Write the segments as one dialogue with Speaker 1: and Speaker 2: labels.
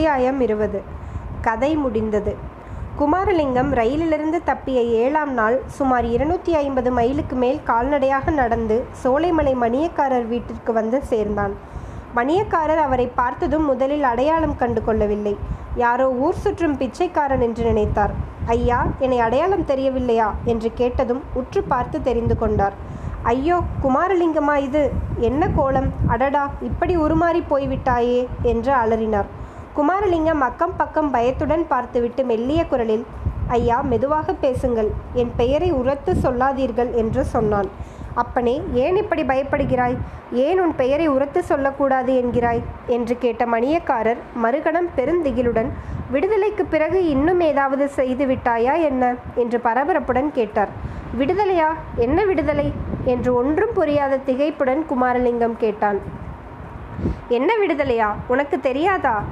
Speaker 1: அத்தியாயம் இருபது. கதை முடிந்தது. குமாரலிங்கம் ரயிலிலிருந்து தப்பிய ஏழாம் நாள் சுமார் இருநூற்றி ஐம்பது மைலுக்கு மேல் கால்நடையாக நடந்து சோலைமலை மணியக்காரர் வீட்டிற்கு வந்து சேர்ந்தான். மணியக்காரர் அவரை பார்த்ததும் முதலில் அடையாளம் கண்டு கொள்ளவில்லை. யாரோ ஊர் சுற்றும் பிச்சைக்காரன் என்று நினைத்தார். ஐயா என்னை அடையாளம் தெரியவில்லையா? என்று கேட்டதும் உற்று பார்த்து தெரிந்து கொண்டார். ஐயோ குமாரலிங்கமா இது? என்ன கோலம்? அடடா இப்படி உருமாறி போய்விட்டாயே என்று அலறினார். குமாரலிங்கம் அக்கம் பக்கம் பயத்துடன் பார்த்துவிட்டு மெல்லிய குரலில் ஐயா மெதுவாக பேசுங்கள். என் பெயரை உரத்து சொல்லாதீர்கள் என்று சொன்னான். அப்பனே ஏன் இப்படி பயப்படுகிறாய்? ஏன் உன் பெயரை உரத்து சொல்லக்கூடாது என்கிறாய்? என்று கேட்ட மணியக்காரர் மறுகணம் பெருந்திகிலுடன் விடுதலைக்கு பிறகு இன்னும் ஏதாவது செய்து விட்டாயா என்ன? என்று பரபரப்புடன் கேட்டார். விடுதலையா? என்ன விடுதலை? என்று ஒன்றும் புரியாத திகைப்புடன் குமாரலிங்கம் கேட்டான். என்ன விடுதலையா? உனக்கு தெரியாதா?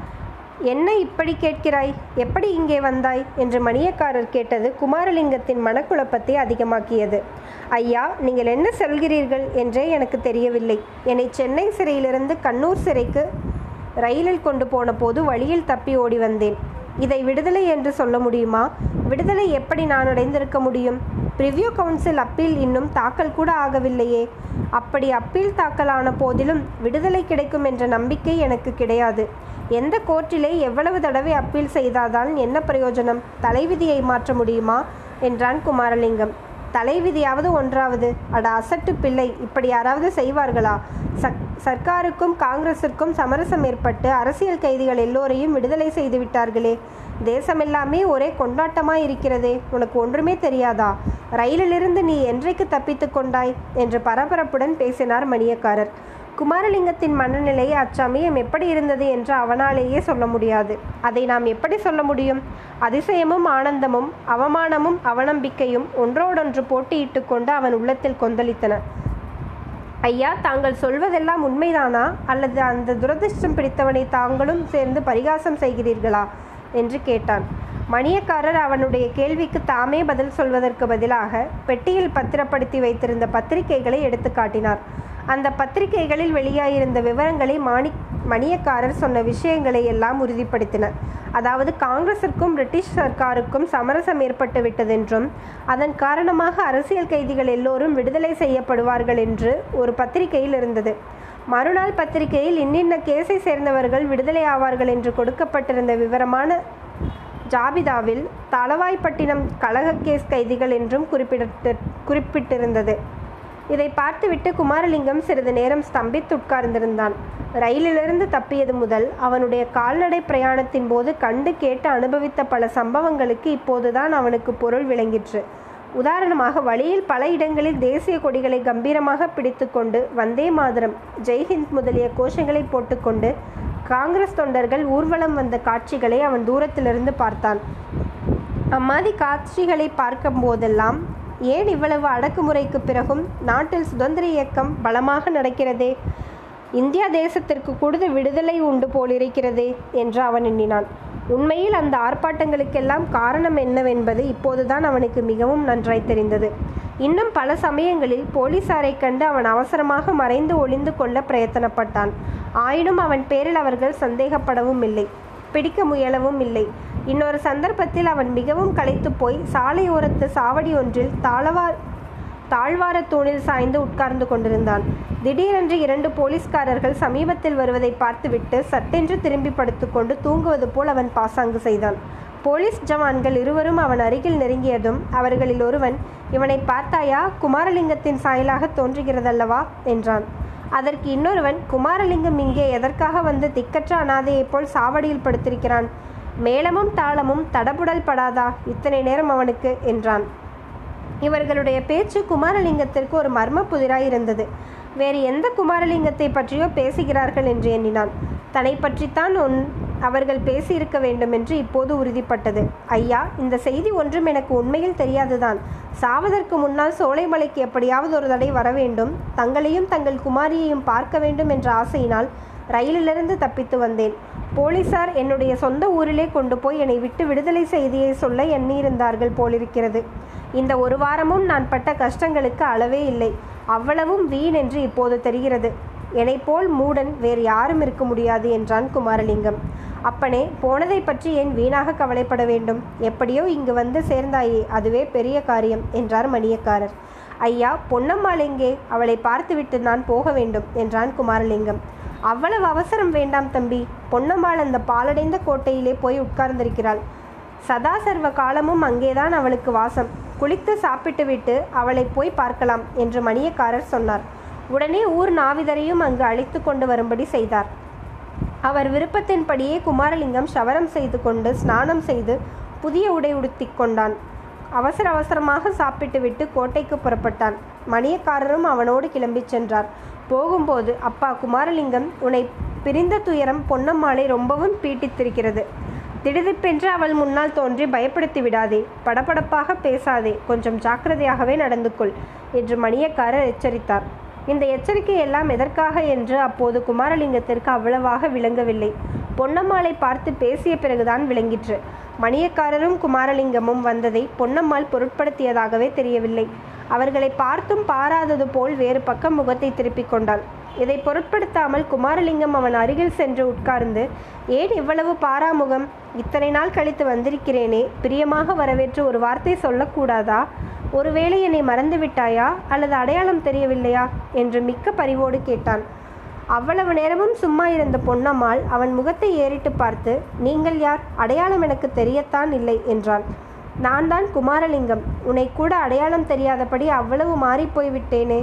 Speaker 1: என்ன இப்படி கேட்கிறாய்? எப்படி இங்கே வந்தாய்? என்று மணியக்காரர் கேட்டது குமாரலிங்கத்தின் மனக்குழப்பத்தை அதிகமாக்கியது. ஐயா நீங்கள் என்ன சொல்கிறீர்கள்? என்றே எனக்கு தெரியவில்லை. என்னை சென்னை சிறையிலிருந்து கண்ணூர் சிறைக்கு ரயிலில் கொண்டு போன போது வழியில் தப்பி ஓடி வந்தேன். இதை விடுதலை என்று சொல்ல முடியுமா? விடுதலை எப்படி நான் அடைந்திருக்க முடியும்? பிரிவ்யூ கவுன்சில் அப்பீல் இன்னும் தாக்கல் கூட ஆகவில்லையே. அப்படி அப்பீல் தாக்கலான போதிலும் விடுதலை கிடைக்கும் என்ற நம்பிக்கை எனக்கு கிடையாது. எந்த கோர்ட்டிலே எவ்வளவு தடவை அப்பீல் செய்தாதான் என்ன பிரயோஜனம்? தலைவிதியை மாற்ற முடியுமா? என்றான் குமாரலிங்கம். தலைவிதியாவது ஒன்றாவது. அட அசட்டு பிள்ளை. இப்படி யாராவது செய்வார்களா? சக் சர்க்காருக்கும் காங்கிரஸிற்கும் சமரசம் ஏற்பட்டு அரசியல் கைதிகள் எல்லோரையும் விடுதலை செய்து விட்டார்களே. தேசமெல்லாமே ஒரே கொண்டாட்டமாய் இருக்கிறதே. உனக்கு ஒன்றுமே தெரியாதா? ரயிலிலிருந்து நீ என்றைக்கு தப்பித்து கொண்டாய்? என்று பரபரப்புடன் பேசினார் மணியக்காரர். குமாரலிங்கத்தின் மனநிலை அச்சமயம் எப்படி இருந்தது என்று அவனாலேயே சொல்ல முடியாது. அதை நாம் எப்படி சொல்ல முடியும்? அதிசயமும் ஆனந்தமும் அவமானமும் அவநம்பிக்கையும் ஒன்றோடொன்று போட்டியிட்டு கொண்டு அவன் உள்ளத்தில் கொந்தளித்தன. ஐயா தாங்கள் சொல்வதெல்லாம் உண்மைதானா? அல்லது அந்த துரதிர்ஷ்டம் பிடித்தவனை தாங்களும் சேர்ந்து பரிகாசம் செய்கிறீர்களா? என்று கேட்டான். மணியக்காரர் அவனுடைய கேள்விக்கு தாமே பதில் சொல்வதற்கு பதிலாக பெட்டியில் பத்திரப்படுத்தி வைத்திருந்த பத்திரிகைகளை எடுத்து காட்டினார். அந்த பத்திரிகைகளில் வெளியாயிருந்த விவரங்களை மாணி மணியக்காரர் சொன்ன விஷயங்களை எல்லாம் உறுதிப்படுத்தின அதாவது காங்கிரசிற்கும் பிரிட்டிஷ் சர்க்காருக்கும் சமரசம் ஏற்பட்டு விட்டதென்றும் அதன் காரணமாக அரசியல் கைதிகள் எல்லோரும் விடுதலை செய்யப்படுவார்கள் என்று ஒரு பத்திரிகையில் இருந்தது. மறுநாள் பத்திரிகையில் இன்னின்ன கேஸை சேர்ந்தவர்கள் விடுதலை ஆவார்கள் என்று கொடுக்கப்பட்டிருந்த விவரமான ஜாபிதாவில் தளவாய்ப்பட்டினம் கழக கேஸ் கைதிகள் என்றும் குறிப்பிட்டு குறிப்பிட்டிருந்தது. இதை பார்த்துவிட்டு குமாரலிங்கம் சிறிது நேரம் ஸ்தம்பித்து உட்கார்ந்திருந்தான். ரயிலிலிருந்து தப்பியது முதல் அவனுடைய கால்நடை பிரயாணத்தின் போது கண்டு கேட்டு அனுபவித்த பல சம்பவங்களுக்கு இப்போதுதான் அவனுக்கு பொருள் விளங்கிற்று. உதாரணமாக வழியில் பல இடங்களில் தேசிய கொடிகளை கம்பீரமாக பிடித்துக்கொண்டு வந்தே மாதரம் ஜெய்ஹிந்த் முதலிய கோஷங்களை போட்டுக்கொண்டு காங்கிரஸ் தொண்டர்கள் ஊர்வலம் வந்த காட்சிகளை அவன் தூரத்திலிருந்து பார்த்தான். அம்மாதி காட்சிகளை பார்க்கும் போதெல்லாம் ஏன் இவ்வளவு அடக்குமுறைக்கு பிறகும் நாட்டில் சுதந்திர இயக்கம் பலமாக நடக்கிறதே? இந்தியா தேசத்திற்கு கூடுதல் விடுதலை உண்டு போலிருக்கிறதே என்று அவன் எண்ணினான். உண்மையில் அந்த ஆர்ப்பாட்டங்களுக்கெல்லாம் காரணம் என்னவென்பது இப்போதுதான் அவனுக்கு மிகவும் நன்றாய் தெரிந்தது. இன்னும் பல சமயங்களில் போலீசாரை கண்டு அவன் அவசரமாக மறைந்து ஒளிந்து கொள்ள பிரயத்தனப்பட்டான். ஆயினும் அவன் பேரில் அவர்கள் சந்தேகப்படவும் இல்லை. பிடிக்க முயலவும் இல்லை. இன்னொரு சந்தர்ப்பத்தில் அவன் மிகவும் களைத்து போய் சாலையோரத்து சாவடி ஒன்றில் தாளவார் தாழ்வாரத் தூணில் சாய்ந்து உட்கார்ந்து கொண்டிருந்தான். திடீரென்று இரண்டு போலீஸ்காரர்கள் சமீபத்தில் வருவதை பார்த்துவிட்டு சட்டென்று திரும்பி படுத்துக்கொண்டு தூங்குவது போல் அவன் பாசாங்கு செய்தான். போலீஸ் ஜவான்கள் இருவரும் அவன் அருகில் நெருங்கியதும் அவர்களில் ஒருவன் இவனை பார்த்தாயா? குமாரலிங்கத்தின் சாயலாக தோன்றுகிறதல்லவா? என்றான். அதற்கு இன்னொருவன் குமாரலிங்கம் இங்கே எதற்காக வந்து திக்கற்ற அனாதையைப் போல் சாவடியில் படுத்திருக்கிறான்? மேளமும் தாளமும் தடபுடல் படாதா? இத்தனை நேரம் அவனுக்கு என்றான். இவர்களுடைய பேச்சு குமாரலிங்கத்திற்கு ஒரு மர்ம புதிராயிருந்தது வேறு எந்த குமாரலிங்கத்தை பற்றியோ பேசுகிறார்கள் என்று எண்ணினான். தன்னை பற்றித்தான் ஒன் அவர்கள் பேசியிருக்க வேண்டும் என்று இப்போது உறுதிப்பட்டது. ஐயா இந்த செய்தி ஒன்றும் எனக்கு உண்மையில் தெரியாதுதான். சாவதற்கு முன்னால் சோலைமலைக்கு எப்படியாவது ஒரு தடை வர வேண்டும். தங்களையும் தங்கள் குமாரியையும் பார்க்க வேண்டும் என்ற ஆசையினால் ரயிலிலிருந்து தப்பித்து வந்தேன். போலீசார் என்னுடைய சொந்த ஊரிலே கொண்டு போய் என்னை விட்டு விடுதலை செய்தியை சொல்ல எண்ணியிருந்தார்கள் போலிருக்கிறது. இந்த ஒரு வாரமும் நான் பட்ட கஷ்டங்களுக்கு அளவே இல்லை. அவ்வளவும் வீண் என்று இப்போது தெரிகிறது. என்னைப்போல் மூடன் வேறு யாரும் இருக்க முடியாது என்றான் குமாரலிங்கம். அப்பனே போனதை பற்றி ஏன் வீணாக கவலைப்பட வேண்டும்? எப்படியோ இங்கு வந்து சேர்ந்தாயே அதுவே பெரிய காரியம் என்றார் மணியக்காரர். ஐயா பொன்னம்மாள் எங்கே? அவளை பார்த்துவிட்டு நான் போக வேண்டும் என்றான் குமாரலிங்கம். அவ்வளவு அவசரம் வேண்டாம் தம்பி. பொன்னம்மாள் அந்த பாலடைந்த கோட்டையிலே போய் உட்கார்ந்திருக்கிறாள். சதா சர்வ காலமும் அங்கேதான் அவளுக்கு வாசம். குளித்து சாப்பிட்டுவிட்டு அவளை போய் பார்க்கலாம் என்று மணியக்காரர் சொன்னார். உடனே ஊர் நாவிதரையும் அங்கு அழைத்து கொண்டு வரும்படி செய்தார். அவர் விருப்பத்தின்படியே குமாரலிங்கம் சவரம் செய்து கொண்டு ஸ்நானம் செய்து புதிய உடை உடுத்திக் கொண்டான். அவசர அவசரமாக சாப்பிட்டுவிட்டு கோட்டைக்கு புறப்பட்டான். மணியக்காரரும் அவனோடு கிளம்பிச் சென்றார். போகும்போது அப்பா குமாரலிங்கம் உன்னை பிரிந்த துயரம் பொன்னம்மாளை ரொம்பவும் பீட்டித்திருக்கிறது. திடுதிப்பென்று அவள் முன்னால் தோன்றி பயப்படுத்தி விடாதே. படபடப்பாக பேசாதே. கொஞ்சம் ஜாக்கிரதையாகவே நடந்து கொள் என்று மணியக்காரர் எச்சரித்தார். இந்த எச்சரிக்கை எல்லாம் எதற்காக என்று அப்போது குமாரலிங்கத்திற்கு அவ்வளவாக விளங்கவில்லை. பொன்னம்மாளை பார்த்து பேசிய பிறகுதான் விளங்கிற்று. மணியக்காரரும் குமாரலிங்கமும் வந்ததை பொன்னம்மாள் பொருட்படுத்தியதாகவே தெரியவில்லை. அவர்களை பார்த்தும் பாராதது போல் வேறு பக்கம் முகத்தை திருப்பிக் கொண்டாள். இதை பொருட்படுத்தாமல் குமாரலிங்கம் அவன் அருகில் சென்று உட்கார்ந்து ஏன் இவ்வளவு பாராமுகம்? இத்தனை நாள் கழித்து வந்திருக்கிறேனே பிரியமாக வரவேற்று ஒரு வார்த்தை சொல்லக்கூடாதா? ஒருவேளை என்னை மறந்துவிட்டாயா? அல்லது அடையாளம் தெரியவில்லையா? என்று மிக்க பரிவோடு கேட்டான். அவ்வளவு நேரமும் சும்மா இருந்த பொன்னம்மாள் அவன் முகத்தை ஏறிட்டு பார்த்து நீங்கள் யார்? அடையாளம் எனக்கு தெரியத்தான் இல்லை என்றாள். நான் தான் குமாரலிங்கம். உன்னை கூட அடையாளம் தெரியாதபடி அவ்வளவு மாறிப்போய் விட்டேனே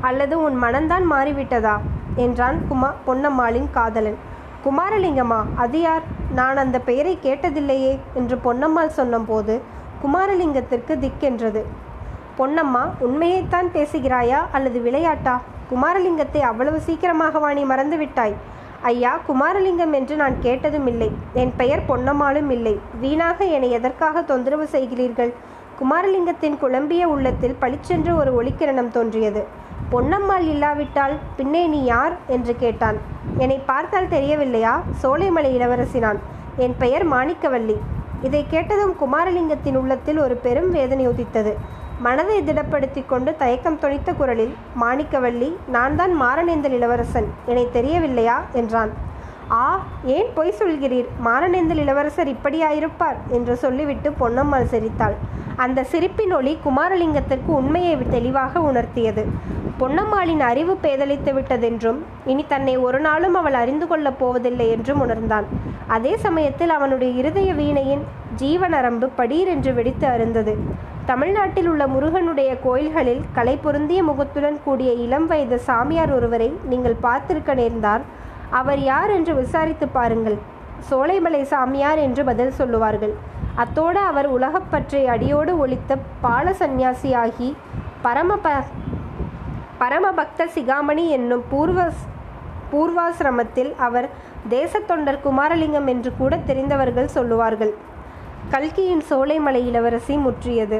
Speaker 1: அல்லது உன் மனம்தான் மாறிவிட்டதா? என்றான் குமா பொன்னம்மாளின் காதலன். குமாரலிங்கமா அது யார்? நான் அந்த பெயரை கேட்டதில்லையே என்று பொன்னம்மாள் சொன்னபோது குமாரலிங்கத்திற்கு திக்கென்றது. பொன்னம்மா உண்மையைத்தான் பேசுகிறாயா அல்லது விளையாட்டா? குமாரலிங்கத்தை அவ்வளவு சீக்கிரமாகவா நீ மறந்துவிட்டாய். ஐயா குமாரலிங்கம் என்று நான் கேட்டதும் இல்லை. என் பெயர் பொன்னம்மாளும் இல்லை. வீணாக என்னை எதற்காக தொந்தரவு செய்கிறீர்கள்? குமாரலிங்கத்தின் குழம்பிய உள்ளத்தில் பளிச்சென்று ஒரு ஒளிக்கிரணம் தோன்றியது. பொன்னம்மாள் இல்லாவிட்டால் பின்னே நீ யார்? என்று கேட்டான். என்னை பார்த்தால் தெரியவில்லையா? சோலைமலை இளவரசி நான் என் பெயர் மாணிக்கவல்லி. இதை கேட்டதும் குமாரலிங்கத்தின் உள்ளத்தில் ஒரு பெரும் வேதனை உதித்தது. மனதை திடப்படுத்தி கொண்டு தயக்கம் தொனித்த குரலில் மாணிக்கவல்லி நான் தான் மாரணேந்தல் இளவரசன். என்னை தெரியவில்லையா? என்றான். ஆ ஏன் பொய் சொல்கிறீர்? மாரணேந்தல் இளவரசர் இப்படியாயிருப்பார் என்று சொல்லிவிட்டு பொன்னம்மாள் சிரித்தாள். அந்த சிரிப்பின் ஒளி குமாரலிங்கத்திற்கு உண்மையை தெளிவாக உணர்த்தியது. பொன்னம்மாளின் அறிவு பேதலித்து விட்டதென்றும் இனி தன்னை ஒரு நாளும் அவள் அறிந்து கொள்ளப் போவதில்லை என்றும் உணர்ந்தான். அதே சமயத்தில் அவனுடைய இருதய வீணையின் ஜீவநரம்பு படீரென்று வெடித்து அருந்தது. தமிழ்நாட்டில் உள்ள முருகனுடைய கோயில்களில் கலை பொருந்திய முகத்துடன் கூடிய இளம் வயது சாமியார் ஒருவரை நீங்கள் பார்த்திருக்க நேர்ந்தால் அவர் யார் என்று விசாரித்து பாருங்கள். சோலைமலை சாமியார் என்று பதில் சொல்லுவார்கள். அத்தோடு அவர் உலகப்பற்றை அடியோடு ஒழித்த பால சந்நியாசியாகி பரம ப பரமபக்த சிகாமணி என்னும் பூர்வ பூர்வாசிரமத்தில் அவர் தேசத்தொண்டர் குமாரலிங்கம் என்று கூட தெரிந்தவர்கள் சொல்லுவார்கள். கல்கியின் சோலைமலை இளவரசி முற்றியது.